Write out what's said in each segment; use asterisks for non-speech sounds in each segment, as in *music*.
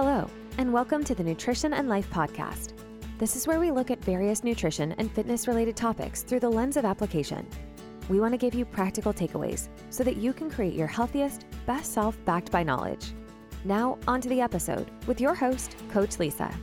Hello, and welcome to the Nutrition and Life Podcast. This is where we look at various nutrition and fitness related topics through the lens of application. We want to give you practical takeaways so that you can create your healthiest, best self backed by knowledge. Now, on to the episode with your host, Coach Lisa.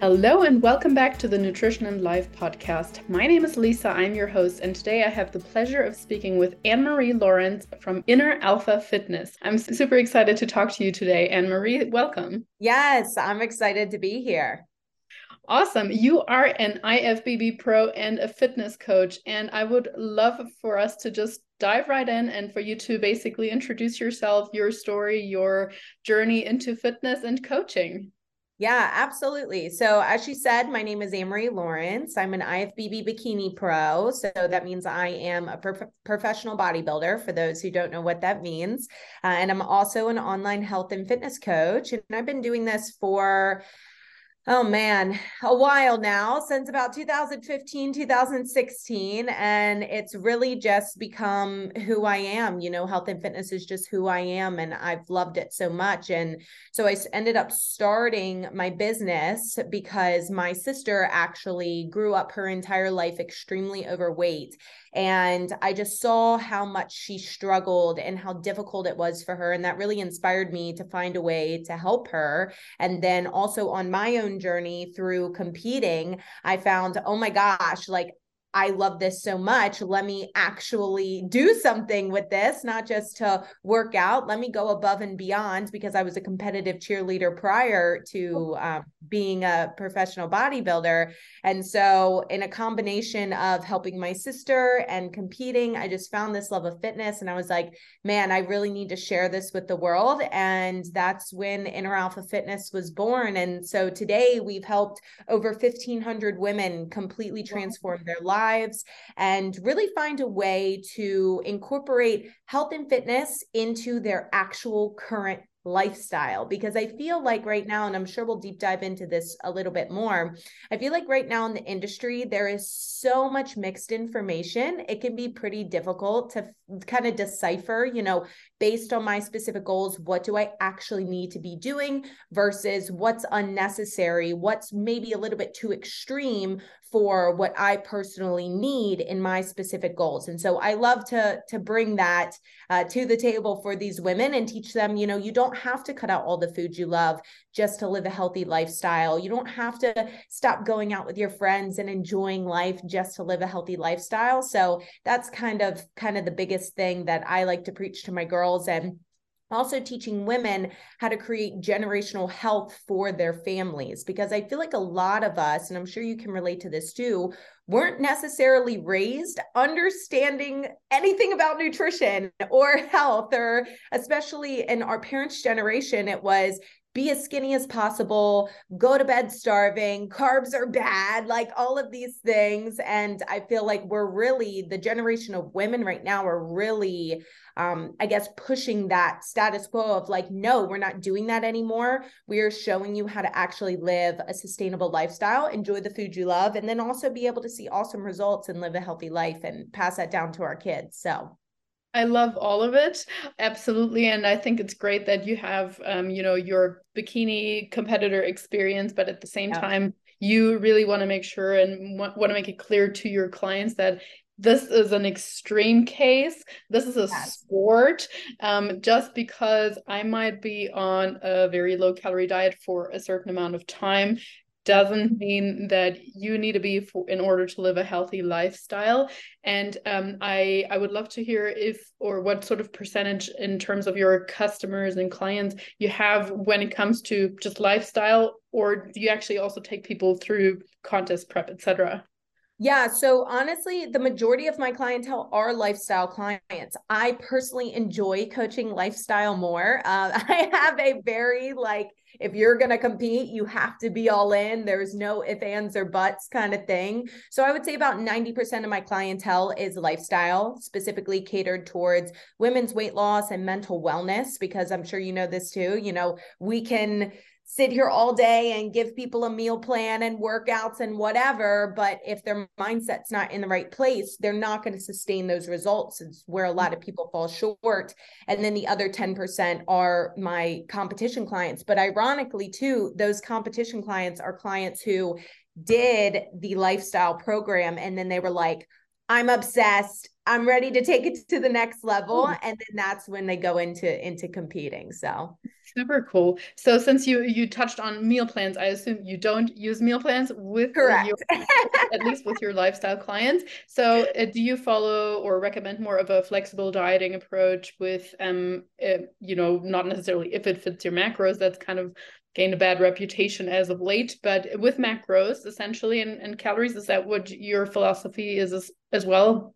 Hello, and welcome back to the Nutrition and Life podcast. My name is Lisa, I'm your host, and today I have the pleasure of speaking with Ann Marie Lawrence from Inner Alpha Fitness. I'm super excited to talk to you today. Ann Marie, welcome. Yes, I'm excited to be here. Awesome. You are an IFBB pro and a fitness coach, and I would love for us to just dive right in and for you to basically introduce yourself, your story, your journey into fitness and coaching. Yeah, absolutely. So, as she said, my name is Ann Marie Lawrence. I'm an IFBB bikini pro. So, that means I am a pro- professional bodybuilder for those who don't know what that means. Uh, and I'm also an online health and fitness coach. And I've been doing this for oh man, a while now, since about 2015, 2016. And it's really just become who I am. You know, health and fitness is just who I am. And I've loved it so much. And so I ended up starting my business because my sister actually grew up her entire life extremely overweight. And I just saw how much she struggled and how difficult it was for her. And that really inspired me to find a way to help her. And then also on my own journey through competing, I found, oh my gosh, like I love this so much. Let me actually do something with this, not just to work out. Let me go above and beyond because I was a competitive cheerleader prior to um, being a professional bodybuilder. And so, in a combination of helping my sister and competing, I just found this love of fitness. And I was like, man, I really need to share this with the world. And that's when Inner Alpha Fitness was born. And so, today we've helped over 1,500 women completely transform their lives lives and really find a way to incorporate health and fitness into their actual current lifestyle because I feel like right now, and I'm sure we'll deep dive into this a little bit more. I feel like right now in the industry, there is so much mixed information. It can be pretty difficult to kind of decipher, you know, based on my specific goals, what do I actually need to be doing versus what's unnecessary, what's maybe a little bit too extreme for what I personally need in my specific goals. And so I love to to bring that uh, to the table for these women and teach them, you know, you don't have to cut out all the food you love just to live a healthy lifestyle. You don't have to stop going out with your friends and enjoying life just to live a healthy lifestyle. So that's kind of kind of the biggest thing that I like to preach to my girls and also teaching women how to create generational health for their families because i feel like a lot of us and i'm sure you can relate to this too weren't necessarily raised understanding anything about nutrition or health or especially in our parents generation it was be as skinny as possible, go to bed starving, carbs are bad, like all of these things. And I feel like we're really, the generation of women right now are really, um, I guess, pushing that status quo of like, no, we're not doing that anymore. We are showing you how to actually live a sustainable lifestyle, enjoy the food you love, and then also be able to see awesome results and live a healthy life and pass that down to our kids. So, I love all of it. Absolutely. And I think it's great that you have, um, you know, your bikini competitor experience, but at the same yeah. time, you really want to make sure and want to make it clear to your clients that this is an extreme case. This is a yes. sport. Um, just because I might be on a very low calorie diet for a certain amount of time doesn't mean that you need to be for, in order to live a healthy lifestyle and um, i i would love to hear if or what sort of percentage in terms of your customers and clients you have when it comes to just lifestyle or do you actually also take people through contest prep etc yeah. So honestly, the majority of my clientele are lifestyle clients. I personally enjoy coaching lifestyle more. Uh, *laughs* I have a very like, if you're going to compete, you have to be all in. There's no if, ands, or buts kind of thing. So I would say about 90% of my clientele is lifestyle, specifically catered towards women's weight loss and mental wellness, because I'm sure you know this too. You know, we can sit here all day and give people a meal plan and workouts and whatever. But if their mindset's not in the right place, they're not going to sustain those results. It's where a lot of people fall short. And then the other 10% are my competition clients. But ironically, too, those competition clients are clients who did the lifestyle program and then they were like, I'm obsessed. I'm ready to take it to the next level. And then that's when they go into into competing. So super cool. So since you you touched on meal plans, I assume you don't use meal plans with correct your, *laughs* at least with your lifestyle clients. So uh, do you follow or recommend more of a flexible dieting approach with um uh, you know not necessarily if it fits your macros that's kind of gained a bad reputation as of late but with macros essentially and, and calories is that what your philosophy is as, as well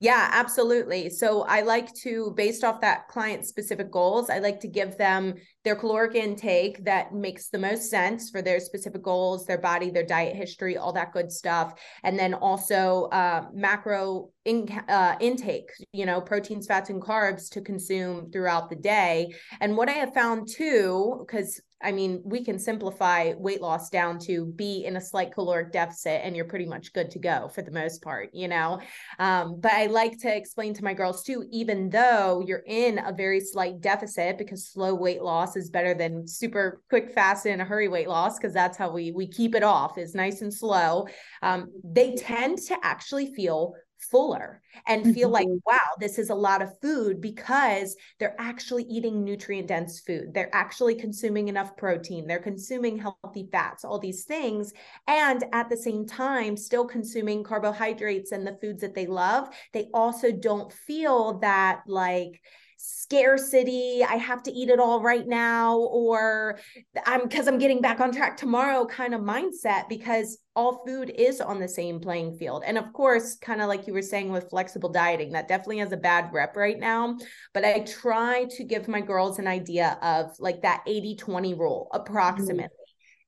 yeah, absolutely. So I like to, based off that client specific goals, I like to give them their caloric intake that makes the most sense for their specific goals, their body, their diet history, all that good stuff. And then also uh, macro in, uh, intake, you know, proteins, fats, and carbs to consume throughout the day. And what I have found too, because I mean, we can simplify weight loss down to be in a slight caloric deficit and you're pretty much good to go for the most part, you know? Um, but I like to explain to my girls too, even though you're in a very slight deficit because slow weight loss is better than super quick, fast, and a hurry weight loss, because that's how we we keep it off is nice and slow. Um, they tend to actually feel fuller and feel like, mm-hmm. wow, this is a lot of food because they're actually eating nutrient dense food. They're actually consuming enough protein. They're consuming healthy fats, all these things. And at the same time, still consuming carbohydrates and the foods that they love. They also don't feel that like, scarcity i have to eat it all right now or i'm because i'm getting back on track tomorrow kind of mindset because all food is on the same playing field. And of course kind of like you were saying with flexible dieting that definitely has a bad rep right now. But i try to give my girls an idea of like that 80 20 rule approximately. mm-hmm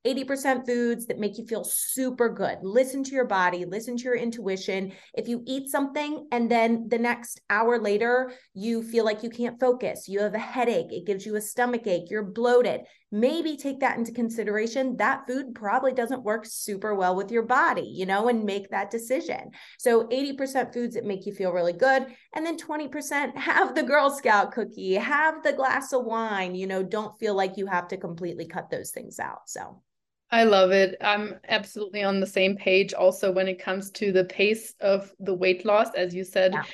80% foods that make you feel super good. Listen to your body, listen to your intuition. If you eat something and then the next hour later, you feel like you can't focus, you have a headache, it gives you a stomach ache, you're bloated, maybe take that into consideration. That food probably doesn't work super well with your body, you know, and make that decision. So 80% foods that make you feel really good. And then 20% *laughs* have the Girl Scout cookie, have the glass of wine, you know, don't feel like you have to completely cut those things out. So. I love it. I'm absolutely on the same page also when it comes to the pace of the weight loss. As you said, yeah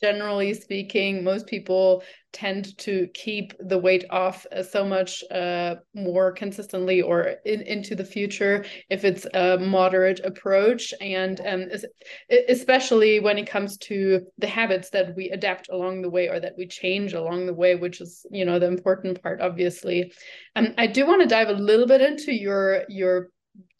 generally speaking, most people tend to keep the weight off uh, so much uh, more consistently or in, into the future if it's a moderate approach. And um, especially when it comes to the habits that we adapt along the way or that we change along the way, which is, you know, the important part, obviously. Um, I do want to dive a little bit into your your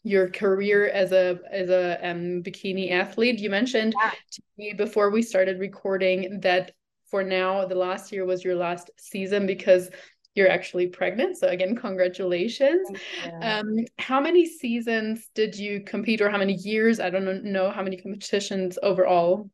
your career as a as a um, bikini athlete. You mentioned yeah. to me before we started recording that for now the last year was your last season because you're actually pregnant. So again, congratulations. Um, how many seasons did you compete, or how many years? I don't know how many competitions overall.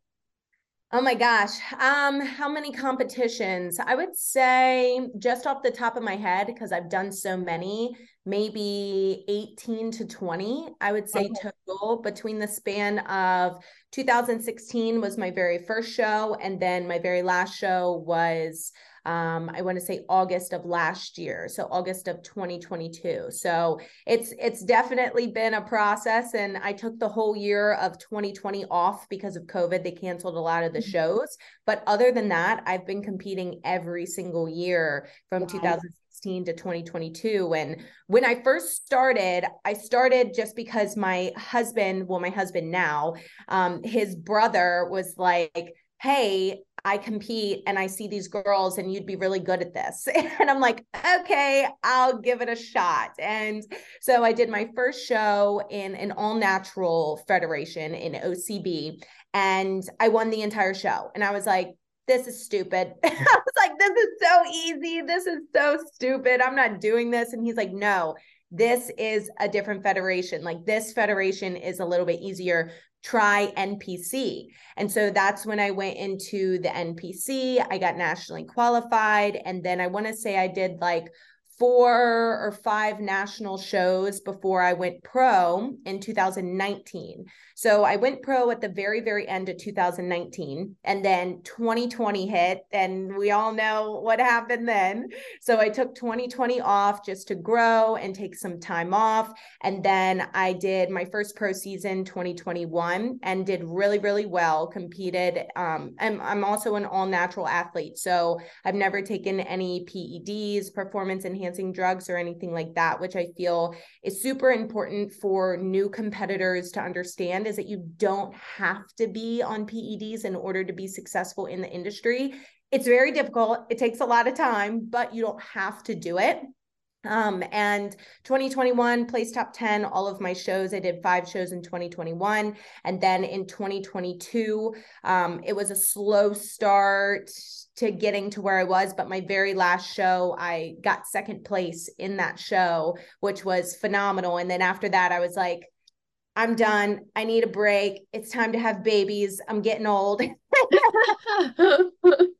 Oh my gosh. Um, how many competitions? I would say just off the top of my head, because I've done so many, maybe 18 to 20, I would say okay. total between the span of 2016 was my very first show. And then my very last show was um, I want to say August of last year, so August of 2022. So it's it's definitely been a process, and I took the whole year of 2020 off because of COVID. They canceled a lot of the mm-hmm. shows, but other than that, I've been competing every single year from wow. 2016 to 2022 and when i first started i started just because my husband well my husband now um, his brother was like hey I compete and I see these girls and you'd be really good at this. *laughs* And I'm like, okay, I'll give it a shot. And so I did my first show in an all natural federation in OCB and I won the entire show. And I was like, this is stupid. *laughs* I was like, this is so easy. This is so stupid. I'm not doing this. And he's like, no, this is a different federation. Like this federation is a little bit easier try NPC. And so that's when I went into the NPC. I got nationally qualified. And then I want to say I did like four or five national shows before I went pro in 2019. So I went pro at the very, very end of 2019. And then 2020 hit, and we all know what happened then. So I took 2020 off just to grow and take some time off. And then I did my first pro season 2021 and did really, really well, competed. Um, I'm, I'm also an all natural athlete. So I've never taken any PEDs, performance enhancing drugs, or anything like that, which I feel is super important for new competitors to understand is that you don't have to be on PEDs in order to be successful in the industry. It's very difficult. It takes a lot of time, but you don't have to do it. Um, and 2021 placed top 10 all of my shows. I did five shows in 2021. And then in 2022, um, it was a slow start to getting to where I was. But my very last show, I got second place in that show, which was phenomenal. And then after that, I was like, I'm done. I need a break. It's time to have babies. I'm getting old. *laughs* *laughs* *laughs*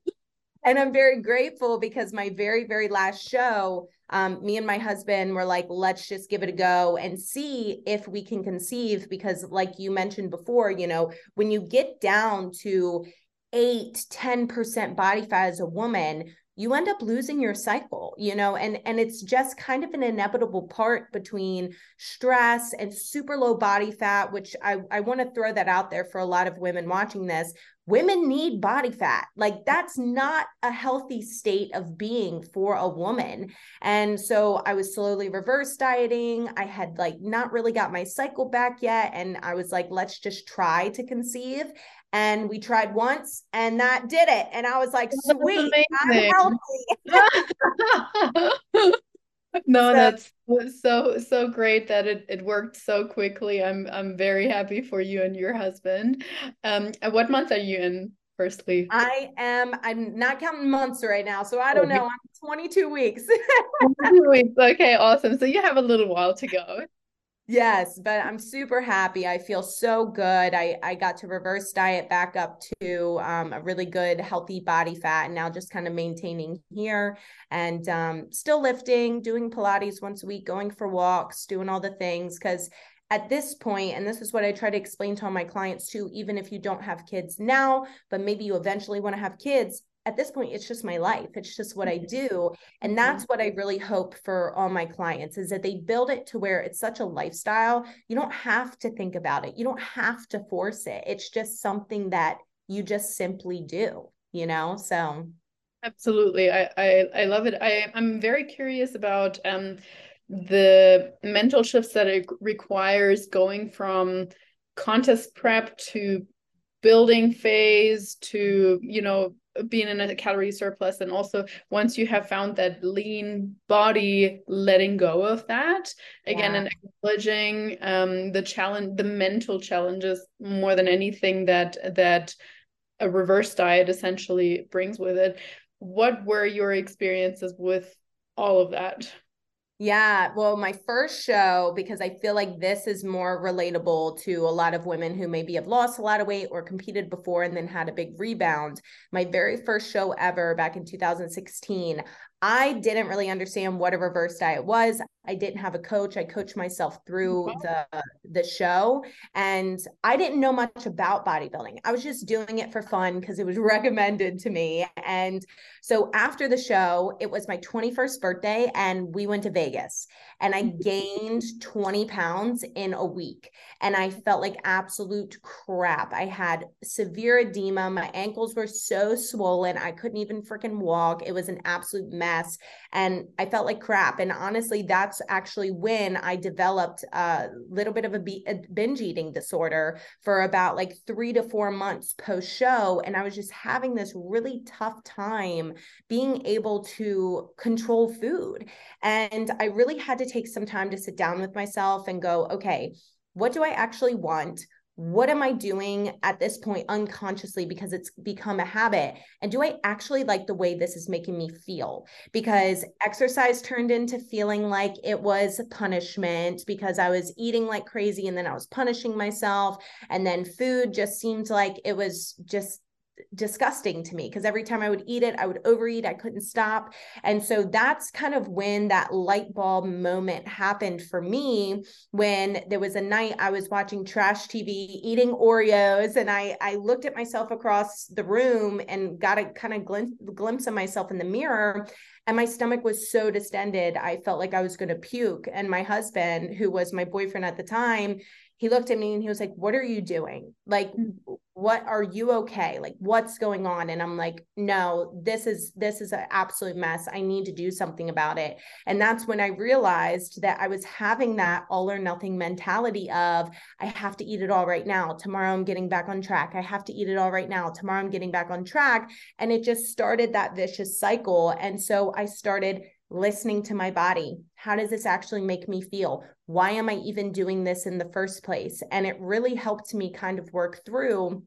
and I'm very grateful because my very, very last show, um, me and my husband were like, let's just give it a go and see if we can conceive. Because, like you mentioned before, you know, when you get down to eight, 10% body fat as a woman, you end up losing your cycle you know and and it's just kind of an inevitable part between stress and super low body fat which i i want to throw that out there for a lot of women watching this. Women need body fat. Like that's not a healthy state of being for a woman. And so i was slowly reverse dieting. I had like not really got my cycle back yet. And i was like let's just try to conceive and we tried once and that did it. And i was like sweet i'm healthy *laughs* no so, that's so so great that it, it worked so quickly. I'm i'm very happy for you and your husband. Um what month are you in firstly? I am i'm not counting months right now so i don't know. I'm 22 weeks. *laughs* 22 weeks. Okay awesome. So you have a little while to go Yes, but I'm super happy. I feel so good. I, I got to reverse diet back up to um, a really good, healthy body fat, and now just kind of maintaining here and um, still lifting, doing Pilates once a week, going for walks, doing all the things. Because at this point, and this is what I try to explain to all my clients too, even if you don't have kids now, but maybe you eventually want to have kids, at this point it's just my life. It's just what i mm-hmm. do. And mm-hmm. that's what i really hope for all my clients is that they build it to where it's such a lifestyle. You don't have to think about it. You don't have to force it. It's just something that you just simply do you know? So. Absolutely. I i, I love it. I i'm very curious about um the mental shifts that it requires going from contest prep to building phase to you know being in a calorie surplus and also once you have found that lean body letting go of that again yeah. and acknowledging um the challenge the mental challenges more than anything that that a reverse diet essentially brings with it what were your experiences with all of that yeah, well, my first show, because I feel like this is more relatable to a lot of women who maybe have lost a lot of weight or competed before and then had a big rebound. My very first show ever back in 2016, I didn't really understand what a reverse diet was. I didn't have a coach. I coached myself through the the show and I didn't know much about bodybuilding. I was just doing it for fun because it was *laughs* recommended to me. And so after the show, it was my 21st birthday and we went to Vegas and I mm. gained 20 pounds in a week and I felt like absolute crap. I had severe edema. My ankles were so swollen. I couldn't even freaking walk. It was an absolute mess and I felt like crap. And honestly, that's actually when I developed a little bit of a, binge eating disorder for about like three to four months post show. And I was just having this really tough time being able to control food. And I really had to take some time to sit down with myself and go, okay, what do I actually want? What am I doing at this point unconsciously because it's become a habit? And do I actually like the way this is making me feel? Because exercise turned into feeling like it was punishment because I was eating like crazy and then I was punishing myself. And then food just seemed like it was just disgusting to me because every time I would eat it, I would overeat, I couldn't stop. And so that's kind of when that light bulb moment happened for me when there was a night I was watching trash TV, eating Oreos, and I I looked at myself across the room and got a kind of glimpse, glimpse of myself in the mirror and my stomach was so distended i felt like i was going to puke and my husband who was my boyfriend at the time he looked at me and he was like what are you doing like mm. What are you okay? Like what's going on? And i'm like no this is this is an absolute mess. I need to do something about it. And that's when i realized that i was having that all or nothing mentality of i have to eat it all right now. Tomorrow i'm getting back on track. I have to eat it all right now. Tomorrow i'm getting back on track. And it just started that vicious cycle. And so i started listening to my body. How does this actually make me feel? Why am I even doing this in the first place? And it really helped me kind of work through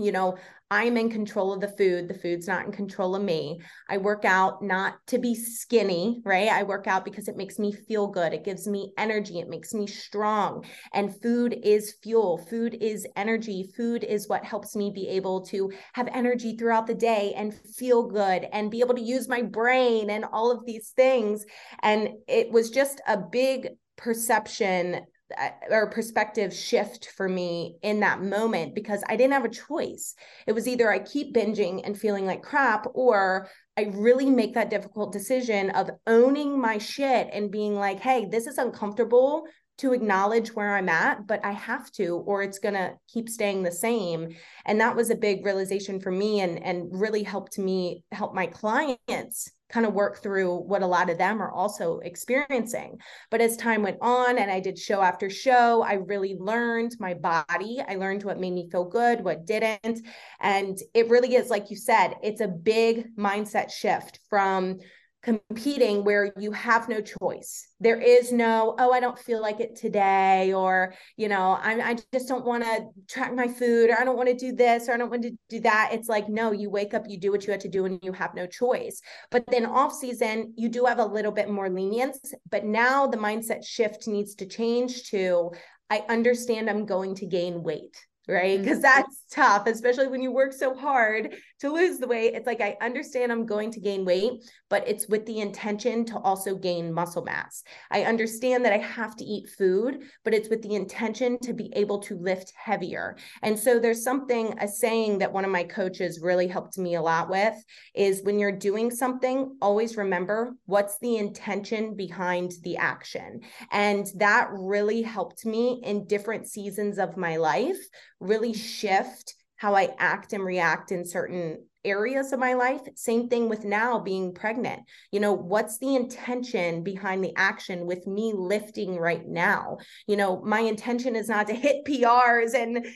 you know, I'm in control of the food. The food's not in control of me. I work out not to be skinny, right? I work out because it makes me feel good. It gives me energy. It makes me strong. And food is fuel. Food is energy. Food is what helps me be able to have energy throughout the day and feel good and be able to use my brain and all of these things. And it was just a big perception Uh, or perspective shift for me in that moment because I didn't have a choice. It was either I keep binging and feeling like crap, or I really make that difficult decision of owning my shit and being like, hey, this is uncomfortable to acknowledge where I'm at, but I have to, or it's gonna keep staying the same. And that was a big realization for me and, and really helped me help my clients kind of work through what a lot of them are also experiencing. But as time went on and I did show after show, I really learned my body. I learned what made me feel good, what didn't. And it really is, like you said, it's a big mindset shift from competing where you have no choice. There is no, oh, I don't feel like it today, or, you know, I, I just don't want to track my food, or I don't want to do this, or I don't want to do that. It's like, no, you wake up, you do what you had to do, and you have no choice. But then off season, you do have a little bit more lenience. But now the mindset shift needs to change to, I understand I'm going to gain weight right? Because mm-hmm. that's tough, especially when you work so hard to lose the weight. It's like, I understand I'm going to gain weight, but it's with the intention to also gain muscle mass. I understand that I have to eat food, but it's with the intention to be able to lift heavier. And so there's something, a saying that one of my coaches really helped me a lot with is when you're doing something, always remember what's the intention behind the action. And that really helped me in different seasons of my life really shift how I act and react in certain areas of my life. Same thing with now being pregnant. You know, what's the intention behind the action with me lifting right now? You know, my intention is not to hit PRs and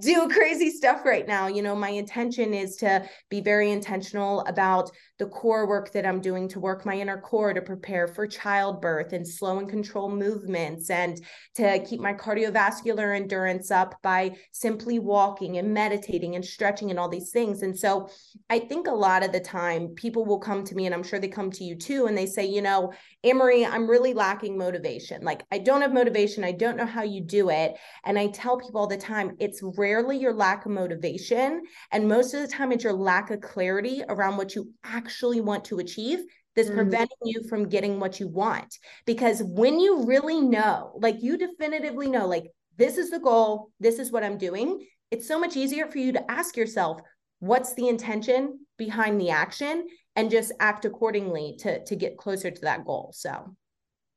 do crazy stuff right now. You know, my intention is to be very intentional about the core work that I'm doing to work my inner core to prepare for childbirth and slow and control movements and to keep my cardiovascular endurance up by simply walking and meditating and stretching and all these things. And so I think a lot of the time people will come to me, and I'm sure they come to you too, and they say, you know, Ann Marie, I'm really lacking motivation. Like, I don't have motivation. I don't know how you do it. And I tell people all the time, it's rarely your lack of motivation. And most of the time, it's your lack of clarity around what you actually want to achieve that's mm-hmm. preventing you from getting what you want. Because when you really know, like, you definitively know, like, this is the goal, this is what I'm doing, it's so much easier for you to ask yourself, what's the intention behind the action and just act accordingly to to get closer to that goal so.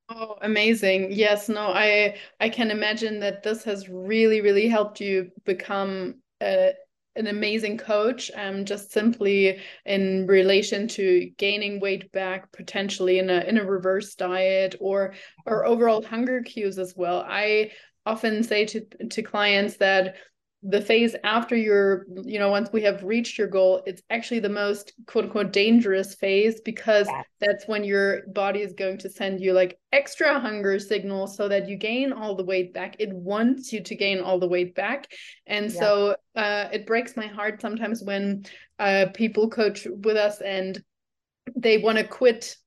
Oh amazing. Yes no i i can imagine that this has really really helped you become a an amazing coach um just simply in relation to gaining weight back potentially in a in a reverse diet or or overall hunger cues as well. I often say to to clients that the phase after you're you know once we have reached your goal it's actually the most quote unquote dangerous phase because yeah. that's when your body is going to send you like extra hunger signals so that you gain all the weight back it wants you to gain all the weight back and yeah. so uh, it breaks my heart sometimes when uh, people coach with us and they want to quit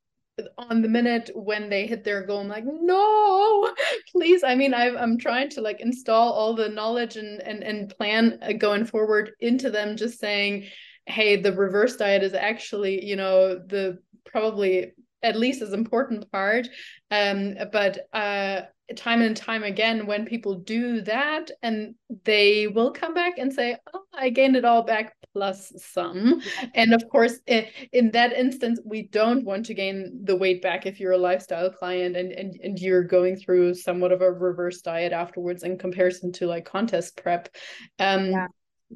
on the minute when they hit their goal i'm like no please. I mean i am trying to like install all the knowledge and and, and plan uh, going forward into them just saying hey the reverse diet is actually you know the probably at least as important part. Um but uh time and time again when people do that and they will come back and say oh i gained it all back plus some. And of course in that instance we don't want to gain the weight back if you're a lifestyle client and, and and you're going through somewhat of a reverse diet afterwards in comparison to like contest prep. Um yeah.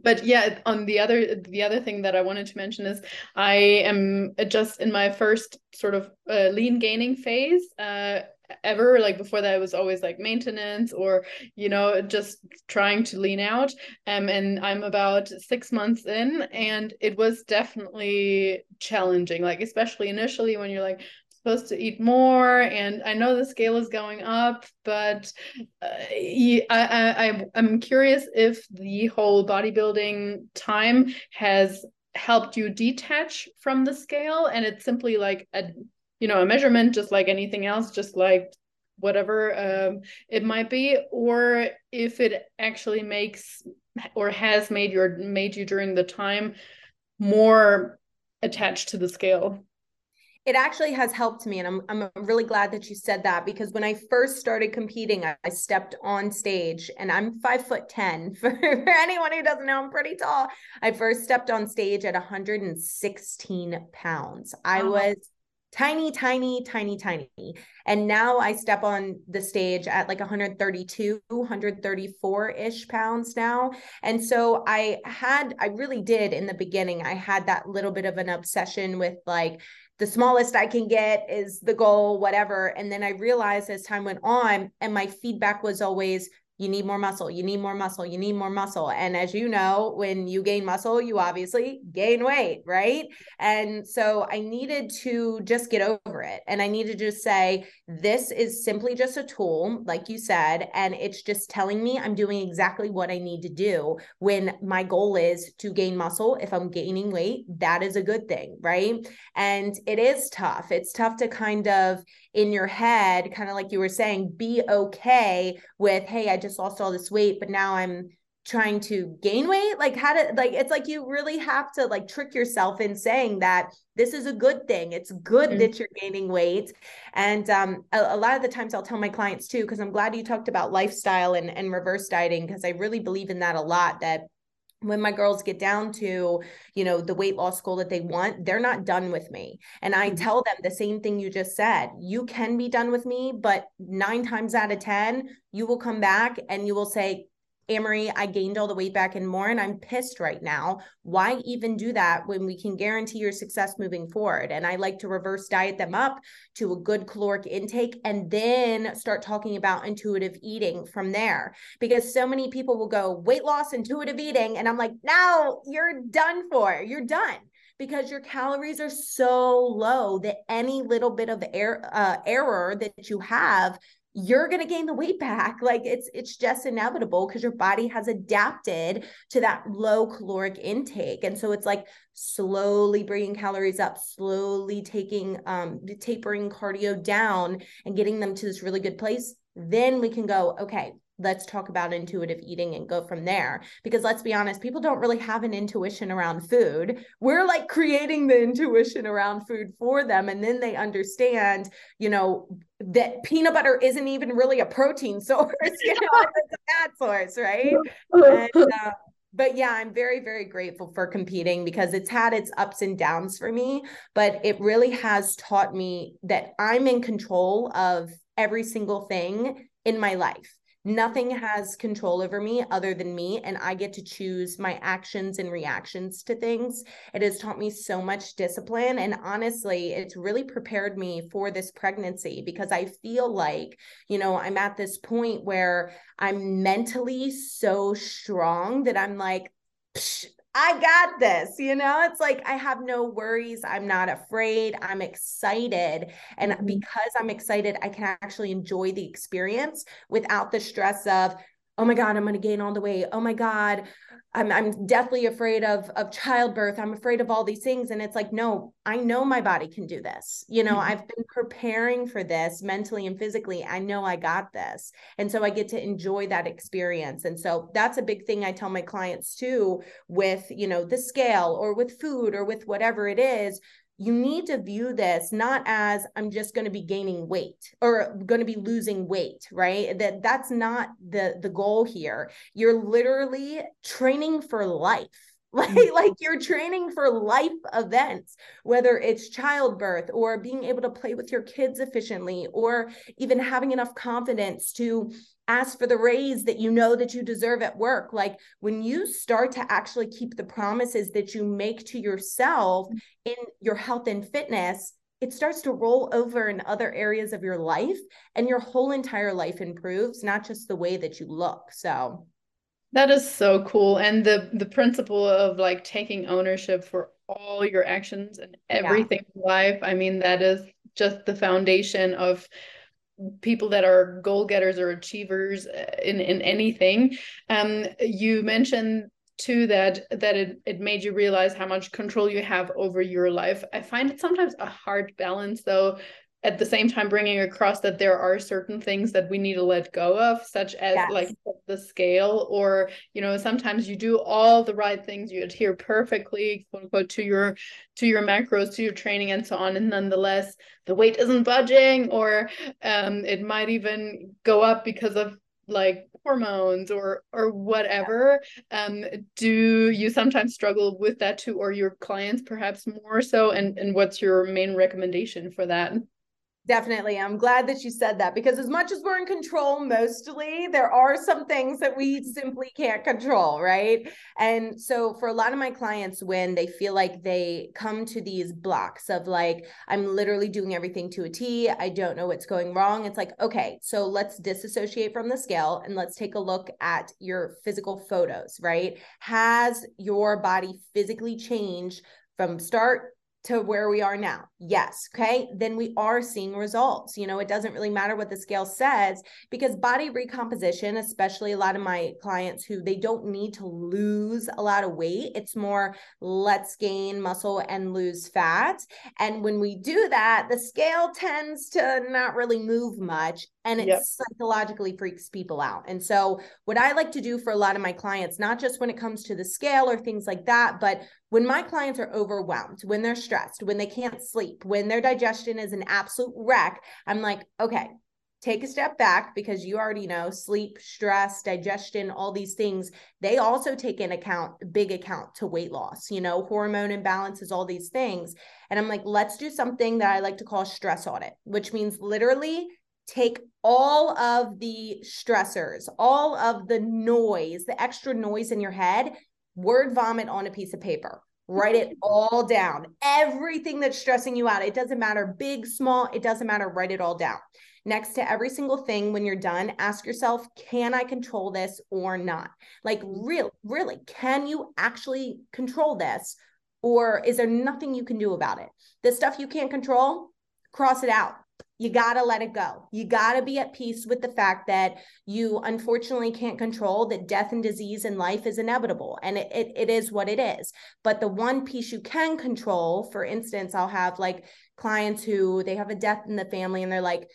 but yeah on the other the other thing that i wanted to mention is i am just in my first sort of uh, lean gaining phase uh, ever like before that it was always like maintenance or you know just trying to lean out. Um and i'm about six months in and it was definitely challenging like especially initially when you're like supposed to eat more and i know the scale is going up but uh, I, I i'm curious if the whole bodybuilding time has helped you detach from the scale and it's simply like a you know a measurement just like anything else just like whatever um, it might be or if it actually makes or has made your made you during the time more attached to the scale. It actually has helped me and I'm I'm really glad that you said that because when I first started competing I, I stepped on stage and I'm 5 foot 10 for, *laughs* for anyone who doesn't know I'm pretty tall. I first stepped on stage at 116 pounds. I was tiny tiny tiny tiny and now I step on the stage at like 132 134 ish pounds now and so I had I really did in the beginning I had that little bit of an obsession with like the smallest I can get is the goal, whatever. And then I realized as time went on, and my feedback was always, you need more muscle, you need more muscle, you need more muscle. And as you know, when you gain muscle, you obviously gain weight, right? And so I needed to just get over it. And I needed to just say, this is simply just a tool, like you said, and it's just telling me I'm doing exactly what I need to do when my goal is to gain muscle. If I'm gaining weight, that is a good thing, right? And it is tough. It's tough to kind of in your head, kind of like you were saying, be okay with, hey, I just lost all this weight, but now I'm trying to gain weight. Like how to like it's like you really have to like trick yourself in saying that this is a good thing. It's good mm-hmm. that you're gaining weight. And um a, a, lot of the times i'll tell my clients too because i'm glad you talked about lifestyle and and reverse dieting because i really believe in that a lot that when my girls get down to you know the weight loss goal that they want they're not done with me and i mm-hmm. tell them the same thing you just said you can be done with me but 9 times out of 10 you will come back and you will say Ann Marie, I gained all the weight back and more, and I'm pissed right now. Why even do that when we can guarantee your success moving forward? And I like to reverse diet them up to a good caloric intake and then start talking about intuitive eating from there. Because so many people will go, weight loss, intuitive eating. And I'm like, no, you're done for. You're done because your calories are so low that any little bit of air, uh, error that you have you're going to gain the weight back. Like it's it's just inevitable because your body has adapted to that low caloric intake. And so it's like slowly bringing calories up slowly taking um tapering cardio down and getting them to this really good place. Then we can go okay let's talk about intuitive eating and go from there. Because let's be honest people don't really have an intuition around food. We're like creating the intuition around food for them and then they understand you know that peanut butter isn't even really a protein *laughs* source you know it's a fat source right? And, *laughs* uh, but yeah, I'm very, very grateful for competing because it's had its ups and downs for me, but it really has taught me that I'm in control of every single thing in my life. Nothing has control over me other than me, and I get to choose my actions and reactions to things. It has taught me so much discipline. And honestly, it's really prepared me for this pregnancy because I feel like, you know, I'm at this point where I'm mentally so strong that I'm like, I got this. You know, it's like I have no worries. I'm not afraid. I'm excited. And mm-hmm. because I'm excited, I can actually enjoy the experience without the stress of, oh my god i'm going to gain all the weight. Oh my god i'm i'm deathly afraid of of childbirth. I'm afraid of all these things. And it's like no i know my body can do this. You know mm-hmm. i've been preparing for this mentally and physically. I know i got this. And so i get to enjoy that experience. And so that's a big thing i tell my clients too with you know the scale or with food or with whatever it is you need to view this not as i'm just going to be gaining weight or going to be losing weight right? That that's not the the goal here. You're literally training for life *laughs* like mm. like you're training for life events whether it's childbirth or being able to play with your kids efficiently or even having enough confidence to ask for the raise that you know that you deserve at work like when you start to actually keep the promises that you make to yourself mm. in your health and fitness it starts to roll over in other areas of your life and your whole entire life improves not just the way that you look so that is so cool. And the the principle of like taking ownership for all your actions and everything yeah. in life. I mean, that is just the foundation of people that are goal getters or achievers uh, in in anything. Um you mentioned too that that it, it made you realize how much control you have over your life i find it sometimes a hard balance though at the same time bringing across that there are certain things that we need to let go of such as yes. like the scale or you know sometimes you do all the right things you adhere perfectly quote unquote to your to your macros to your training and so on and nonetheless the weight isn't budging or um, it might even go up because of like hormones or or whatever. Um do you sometimes struggle with that too or your clients perhaps more so? And and what's your main recommendation for that Definitely. I'm glad that you said that because as much as we're in control mostly, there are some things that we simply can't control, right? And so for a lot of my clients when they feel like they come to these blocks of like I'm literally doing everything to a T, I don't know what's going wrong, it's like, okay, so let's disassociate from the scale and let's take a look at your physical photos, right? Has your body physically changed from start to where we are now? Yes. Okay. Then we are seeing results. You know, it doesn't really matter what the scale says because body recomposition, especially a lot of my clients who they don't need to lose a lot of weight, it's more let's gain muscle and lose fat. And when we do that, the scale tends to not really move much and it yep. psychologically freaks people out. And so, what I like to do for a lot of my clients, not just when it comes to the scale or things like that, but when my clients are overwhelmed, when they're stressed, when they can't sleep, when their digestion is an absolute wreck, I'm like, okay, take a step back because you already know sleep, stress, digestion, all these things, they also take in account, big account to weight loss, you know, hormone imbalances, all these things. And I'm like, let's do something that I like to call stress audit, which means literally take all of the stressors, all of the noise, the extra noise in your head, word vomit on a piece of paper. Write it *laughs* all down. Everything that's stressing you out. It doesn't matter, big, small, it doesn't matter. Write it all down. Next to every single thing, when you're done, ask yourself, can I control this or not? Like, mm-hmm. really, really, can you actually control this? Or is there nothing you can do about it? The stuff you can't control, cross it out you got to let it go. You got to be at peace with the fact that you unfortunately can't control that death and disease in life is inevitable and it, it, it is what it is. But the one piece you can control, for instance, I'll have like clients who they have a death in the family and they're like,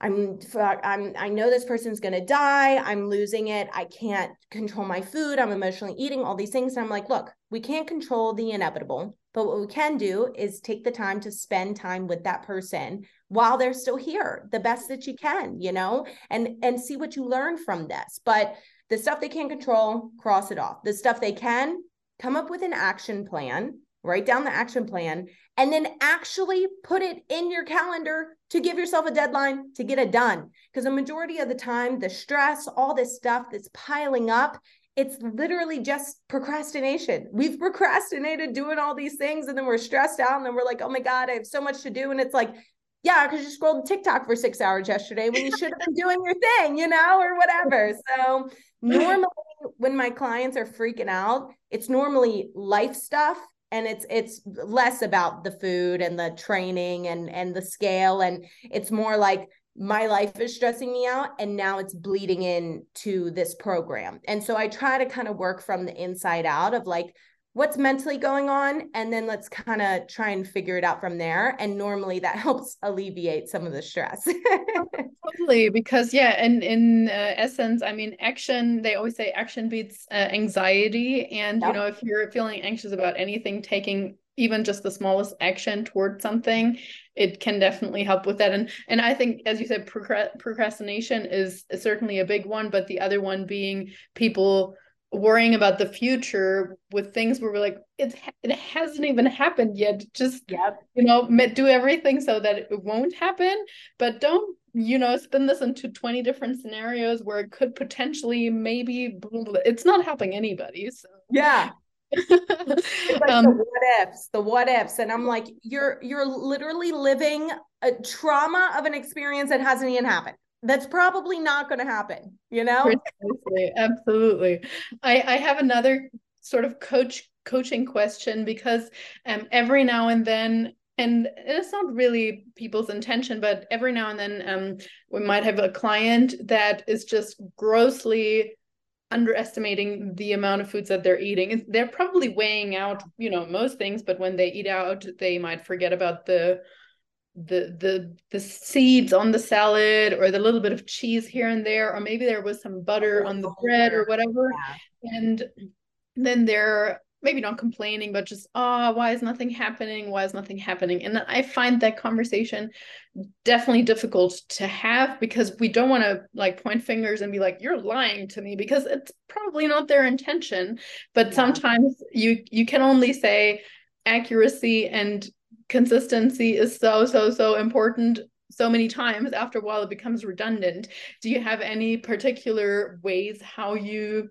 I'm I'm I know this person's going to die. I'm losing it. I can't control my food. I'm emotionally eating all these things. And I'm like, look, we can't control the inevitable, but what we can do is take the time to spend time with that person while they're still here, the best that you can, you know, and and see what you learn from this. But the stuff they can't control, cross it off. The stuff they can, come up with an action plan, write down the action plan, and then actually put it in your calendar to give yourself a deadline to get it done. Because the majority of the time, the stress, all this stuff that's piling up, it's literally just procrastination. We've procrastinated doing all these things and then we're stressed out and then we're like, oh my God, I have so much to do. And it's like, yeah, because you scrolled TikTok for six hours yesterday when you *laughs* should have been doing your thing, you know, or whatever. So normally when my clients are freaking out, it's normally life stuff and it's it's less about the food and the training and and the scale and it's more like my life is stressing me out and now it's bleeding in to this program. And so i try to kind of work from the inside out of like what's mentally going on and then let's kind of try and figure it out from there. And normally that *laughs* helps alleviate some of the stress. *laughs* Totally because yeah and in uh, essence i mean action they always say action beats uh, anxiety. And yep. you know if you're feeling anxious about anything taking even just the smallest action towards something it can definitely help with that. And and i think as you said procrastination is, certainly a big one but the other one being people worrying about the future with things where we're like it it hasn't even happened yet. Just yep. you know do everything so that it won't happen but don't you know spin this into 20 different scenarios where it could potentially maybe it's not helping anybody so. Yeah like um, the what ifs the what ifs and i'm like you're you're literally living a trauma of an experience that hasn't even happened that's probably not going to happen you know Precisely. absolutely i i have another sort of coach coaching question because um every now and then and it's not really people's intention but every now and then um we might have a client that is just grossly underestimating the amount of foods that they're eating. They're probably weighing out you know most things but when they eat out they might forget about the the the the seeds on the salad or the little bit of cheese here and there or maybe there was some butter on the bread or whatever. Yeah. and then they're maybe not complaining but just oh, why is nothing happening? Why is nothing happening? And i find that conversation definitely difficult to have because we don't want to like point fingers and be like you're lying to me because it's probably not their intention. But yeah. sometimes you you can only say accuracy and consistency is so so so important so many times after a while it becomes redundant. Do you have any particular ways how you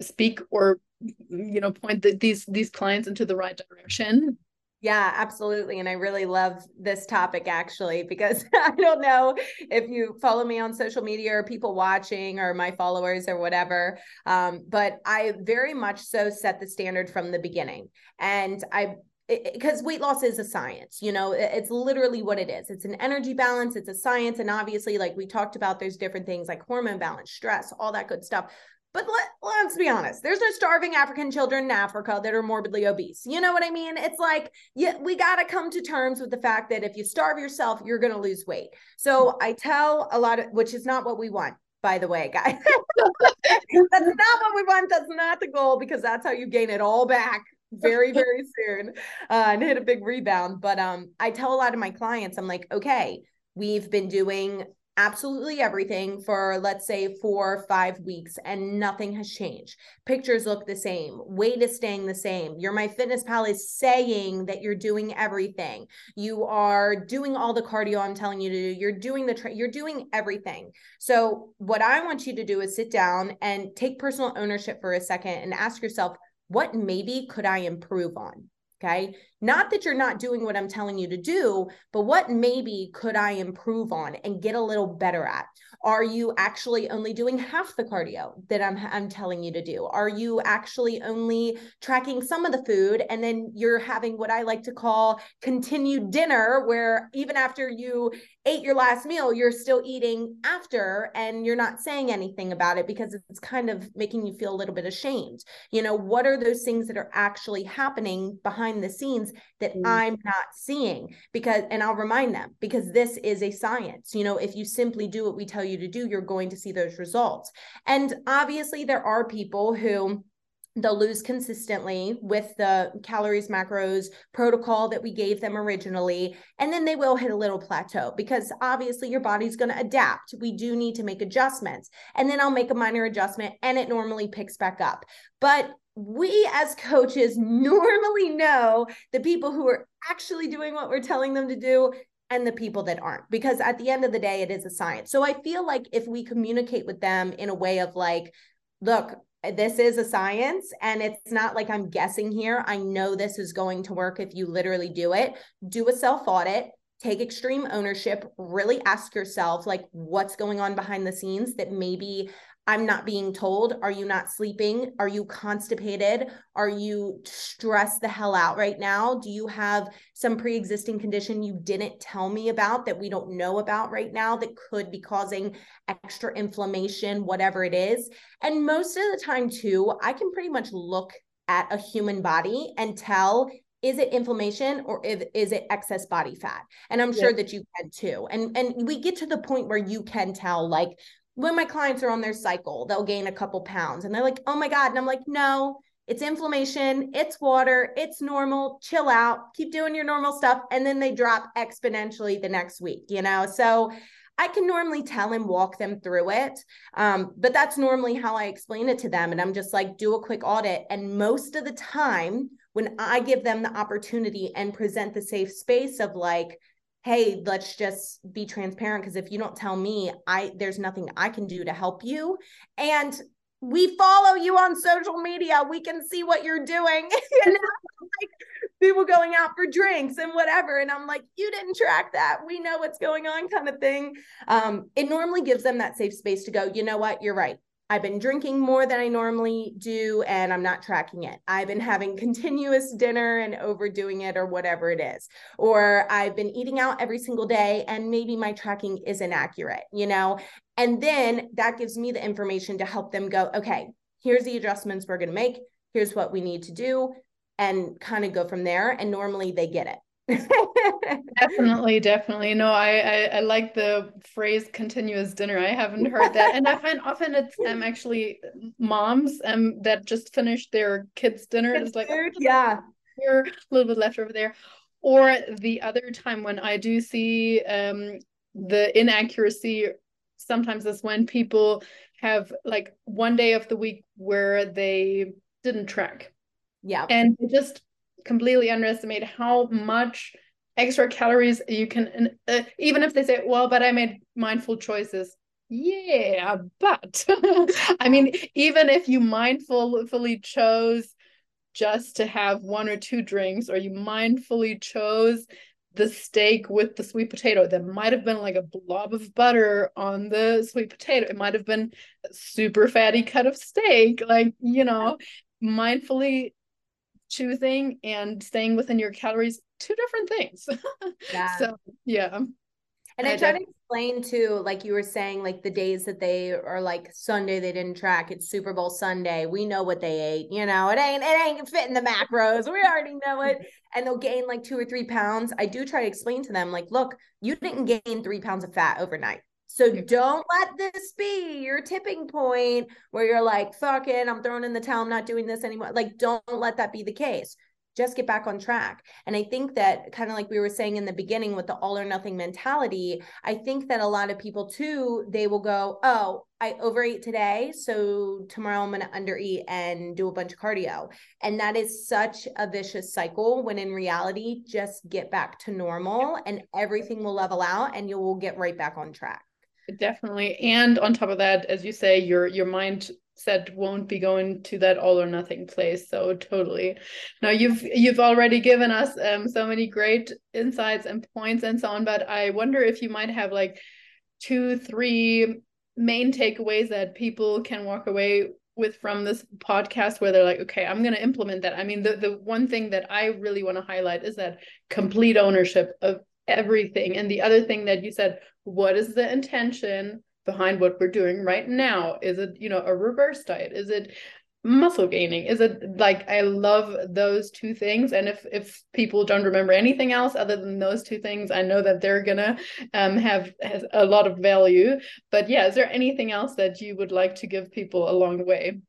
speak or you know point the, these these clients into the right direction yeah, absolutely. And I really love this topic actually, because *laughs* I don't know if you follow me on social media or people watching or my followers or whatever. Um, but I very much so set the standard from the beginning. And I because weight loss is a science you know it's literally what it is it's an energy balance it's a science and obviously like we talked about there's different things like hormone balance stress all that good stuff but let, let's be honest there's no starving african children in africa that are morbidly obese you know what i mean it's like yeah we got to come to terms with the fact that if you starve yourself you're going to lose weight so i tell a lot of which is not what we want by the way, guys. *laughs* that's not what we want. That's not the goal because that's how you gain it all back very very soon uh, and hit a big rebound but um i tell a lot of my clients i'm like okay we've been doing absolutely everything for let's say four or five weeks and nothing has changed. Pictures look the same weight is staying the same. Your MyFitnessPal is saying that you're doing everything. You are doing all the cardio i'm telling you to do. You're doing the tra- you're doing everything. So what i want you to do is sit down and take personal ownership for a second and ask yourself what maybe could I improve on? Okay. Not that you're not doing what I'm telling you to do, but what maybe could I improve on and get a little better at? Are you actually only doing half the cardio that I'm, I'm telling you to do? Are you actually only tracking some of the food and then you're having what I like to call continued dinner, where even after you ate your last meal, you're still eating after and you're not saying anything about it because it's kind of making you feel a little bit ashamed. You know, what are those things that are actually happening behind the scenes that mm. I'm not seeing? Because, and I'll remind them because this is a science. You know, if you simply do what we tell you you to do, you're going to see those results. And obviously, there are people who they'll lose consistently with the calories macros protocol that we gave them originally and then they will hit a little plateau because obviously your body's going to adapt. We do need to make adjustments and then i'll make a minor adjustment and it normally picks back up. But we as coaches *laughs* normally know the people who are actually doing what we're telling them to do and the people that aren't because at the end of the day it is a science. So i feel like if we communicate with them in a way of like look this is a science and it's not like i'm guessing here. I know this is going to work if you literally do it. Do a self audit take extreme ownership, really ask yourself, like, what's going on behind the scenes that maybe I'm not being told. Are you not sleeping? Are you constipated? Are you stressed the hell out right now? Do you have some pre existing condition you didn't tell me about that we don't know about right now that could be causing extra inflammation, whatever it is? And most of the time, too, I can pretty much look at a human body and tell is it inflammation or is, is it excess body fat and i'm sure that you can too and and we get to the point where you can tell like when my clients are on their cycle they'll gain a couple pounds and they're like oh my god and i'm like no it's inflammation it's water it's normal chill out keep doing your normal stuff and then they drop exponentially the next week you know so I can normally tell and walk them through it. Um, but that's normally how I explain it to them. And I'm just like, do a quick audit. And most of the time, when I give them the opportunity and present the safe space of like, hey, let's just be transparent because if you don't tell me, I there's nothing I can do to help you. And we follow you on social media. We can see what you're doing. *laughs* you know? like people going out for drinks and whatever. And I'm like, you didn't track that. We know what's going on, kind of thing. Um, it normally gives them that safe space to go, you know what, you're right. I've been drinking more than I normally do, and I'm not tracking it. I've been having *laughs* continuous dinner and overdoing it, or whatever it is. Or I've been eating out every single day, and maybe my tracking isn't accurate, you know? And then that gives me the information to help them go, okay, here's the adjustments we're going to make. Here's what we need to do, and kind of go from there. And normally they get it *laughs* definitely definitely. No I, I, I like the phrase continuous dinner. I haven't heard that. And i *laughs* find often it's um actually moms um that just finished their kids dinner it's like oh, yeah. here a little bit left over there. Or the other time when i do see um the inaccuracy sometimes is when people have like one day of the week where they didn't track. Yeah and just completely underestimate how much extra calories you can uh, even if they say well but i made mindful choices. Yeah but *laughs* i mean even if you mindfully chose just to have one or two drinks or you mindfully chose the steak with the sweet potato that might have been like a blob of butter on the sweet potato. It might have been a super fatty cut of steak like you know mindfully choosing and staying within your calories two different things *laughs* yeah so yeah and I, I try to explain too, like you were saying, like the days that they are like Sunday they didn't track. It's Super Bowl Sunday. We know what they ate. You know, it ain't it ain't fitting the macros. We already know it. *laughs* And they'll gain like two or three pounds. I do try to explain to them, like, look, you didn't gain three pounds of fat overnight. So don't let this be your tipping point where you're like, fuck it, I'm throwing in the towel, I'm not doing this anymore. Like, don't let that be the case. Just get back on track. And I think that kind of like we were saying in the beginning with the all or nothing mentality, I think that a lot of people too, they will go, oh, I overate today. So tomorrow I'm going to undereat and do a bunch of cardio. And that is such a vicious cycle when in reality, just get back to normal and everything will level out and you will get right back on track. Definitely. And on top of that, as you say, your your mindset won't be going to that all or nothing place. So totally. Now you've you've already given us um, so many great insights and points and so on, but I wonder if you might have like two, three main takeaways that people can walk away with from this podcast where they're like okay i'm going to implement that i mean the, the one thing that i really want to highlight is that complete ownership of everything. And the other thing that you said, what is the intention behind what we're doing right now? Is it, you know, a reverse diet? Is it muscle gaining? Is it like I love those two things? And if if people don't remember anything else other than those two things, I know that they're gonna um have a lot of value. But yeah, is there anything else that you would like to give people along the way?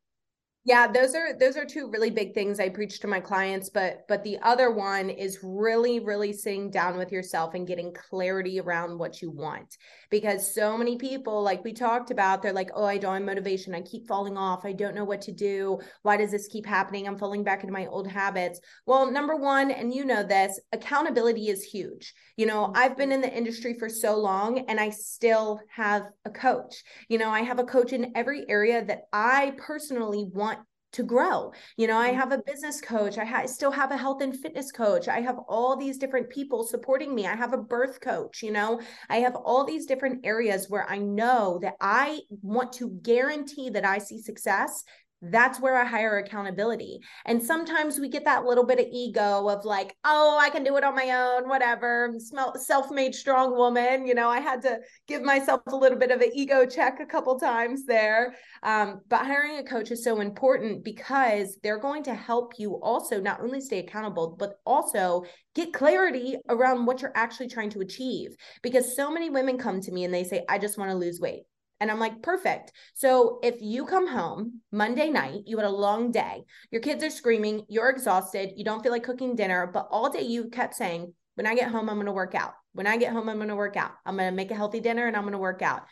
Yeah those are those are two really big things i preach to my clients but but the other one is really really sitting down with yourself and getting clarity around what you want. Because so many people like we talked about they're like oh i don't have motivation. I keep falling off. I don't know what to do. Why does this keep happening? I'm falling back into my old habits. Well number one and you know this accountability is huge. You know i've been in the industry for so long and i still have a coach. You know i have a coach in every area that i personally want to grow. You know, I mm-hmm. have a business coach. I ha- still have a health and fitness coach. I have all these different people supporting me. I have a birth coach. You know, I have all these different areas where I know that I want to guarantee that I see success that's where I hire accountability. And sometimes we get that little bit of ego of like, oh, I can do it on my own, whatever. Self made strong woman. You know, I had to give myself a little bit of an ego check a couple times there. Um, but hiring a coach is so important because they're going to help you also not only stay accountable, but also get clarity around what you're actually trying to achieve. Because so many women come to me and they say, I just want to lose weight. And I'm like, perfect. So if you come home Monday night, you had a long day, your kids are screaming, you're exhausted, you don't feel like cooking dinner, but all day you kept saying, when I get home, I'm going to work out. When I get home, I'm going to work out. I'm going to make a healthy dinner and I'm going to work out.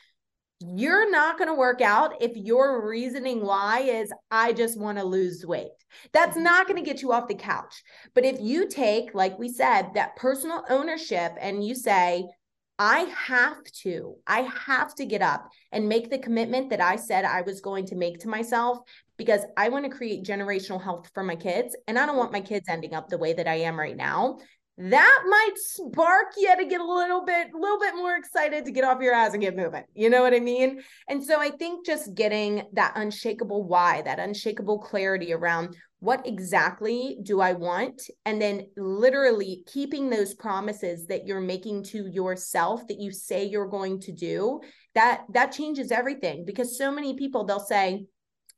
You're not going to work out if your reasoning why is, I just want to lose weight. That's mm-hmm. not going to get you off the couch. But if you take, like we said, that personal ownership and you say, I have to, I have to get up and make the commitment that I said I was going to make to myself because I want to create generational health for my kids. And I don't want my kids ending up the way that I am right now. That might spark you to get a little bit, a little bit more excited to get off your ass and get moving. You know what I mean? And so I think just getting that unshakable why, that unshakable clarity around what exactly do I want? And then literally keeping those promises that you're making to yourself that you say you're going to do, that that changes everything because so many people they'll say,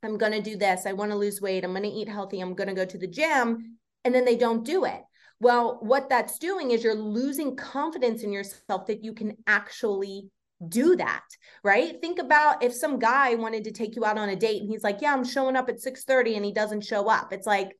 I'm going to do this. I want to lose weight. I'm going to eat healthy. I'm going to go to the gym. And then they don't do it. Well, what that's doing is you're losing confidence in yourself that you can actually do that right? Think about if some guy wanted to take you out on a date and he's like yeah i'm showing up at 6:30 and he doesn't show up. It's like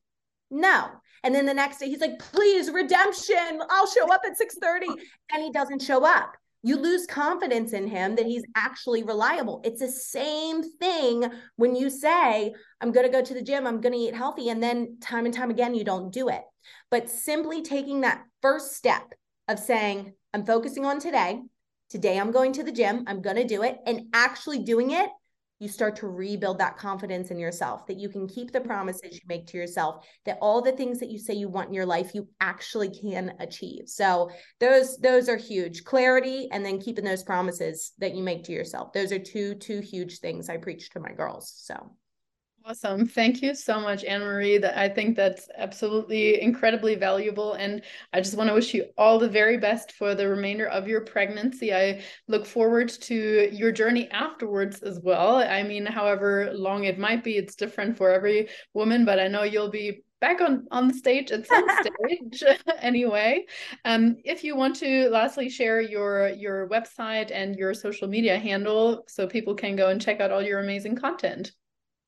no. And then the next day he's like please redemption i'll show up at 6:30 and he doesn't show up. You lose confidence in him that he's actually reliable. It's the same thing when you say i'm going to go to the gym i'm going to eat healthy and then time and time again you don't do it. But simply taking that first step of saying i'm focusing on today Today I'm going to the gym, I'm going to do it, and actually doing it, you start to rebuild that confidence in yourself that you can keep the mm-hmm. promises you make to yourself, that all the things that you say you want in your life, you actually can achieve. So those those are huge. Clarity and then keeping those promises that you make to yourself. Those are two two huge things I preach to my girls. So Awesome. Thank you so much, Ann Marie. That I think that's absolutely incredibly valuable. And I just want to wish you all the very best for the remainder of your pregnancy. I look forward to your journey afterwards as well. I mean, however long it might be, it's different for every woman, but I know you'll be back on on the stage at some *laughs* stage *laughs* anyway um if you want to lastly share your your website and your social media handle so people can go and check out all your amazing content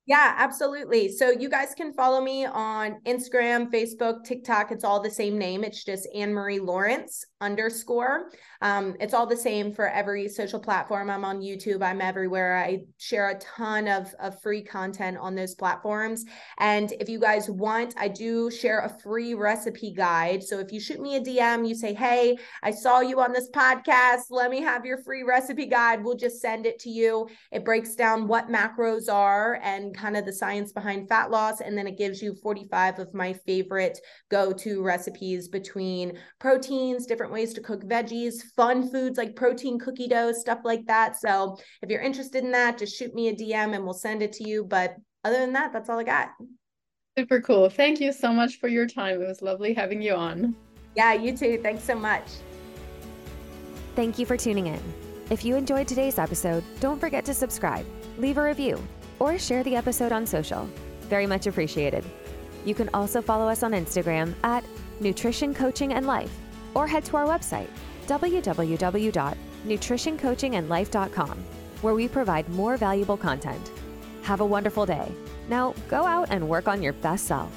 yeah, absolutely. So you guys can follow me on Instagram, Facebook, TikTok. It's all the same name. It's just Ann Marie Lawrence underscore. Um, it's all the same for every social platform. I'm on YouTube. I'm everywhere. I share a ton of, of free content on those platforms. And if you guys want, I do share a free recipe guide. So if you shoot me a DM, you say, Hey, I saw you on this podcast. Let me have your free recipe guide. We'll just send it to you. It breaks down what macros are and kind of the science behind fat loss. And then it gives you 45 of my favorite go to recipes between proteins, different ways to cook veggies, fun foods like protein cookie dough, stuff like that. So if you're interested in that, just shoot me a DM and we'll send it to you. But other than that, that's all I got. Super cool. Thank you so much for your time. It was lovely having you on. Yeah, you too. Thanks so much. Thank you for tuning in. If you enjoyed today's episode, don't forget to subscribe, leave a review, or share the episode on social. Very much appreciated. You can also follow us on Instagram at Nutrition Coaching and Life or head to our website, www.nutritioncoachingandlife.com, where we provide more valuable content. Have a wonderful day. Now go out and work on your best self.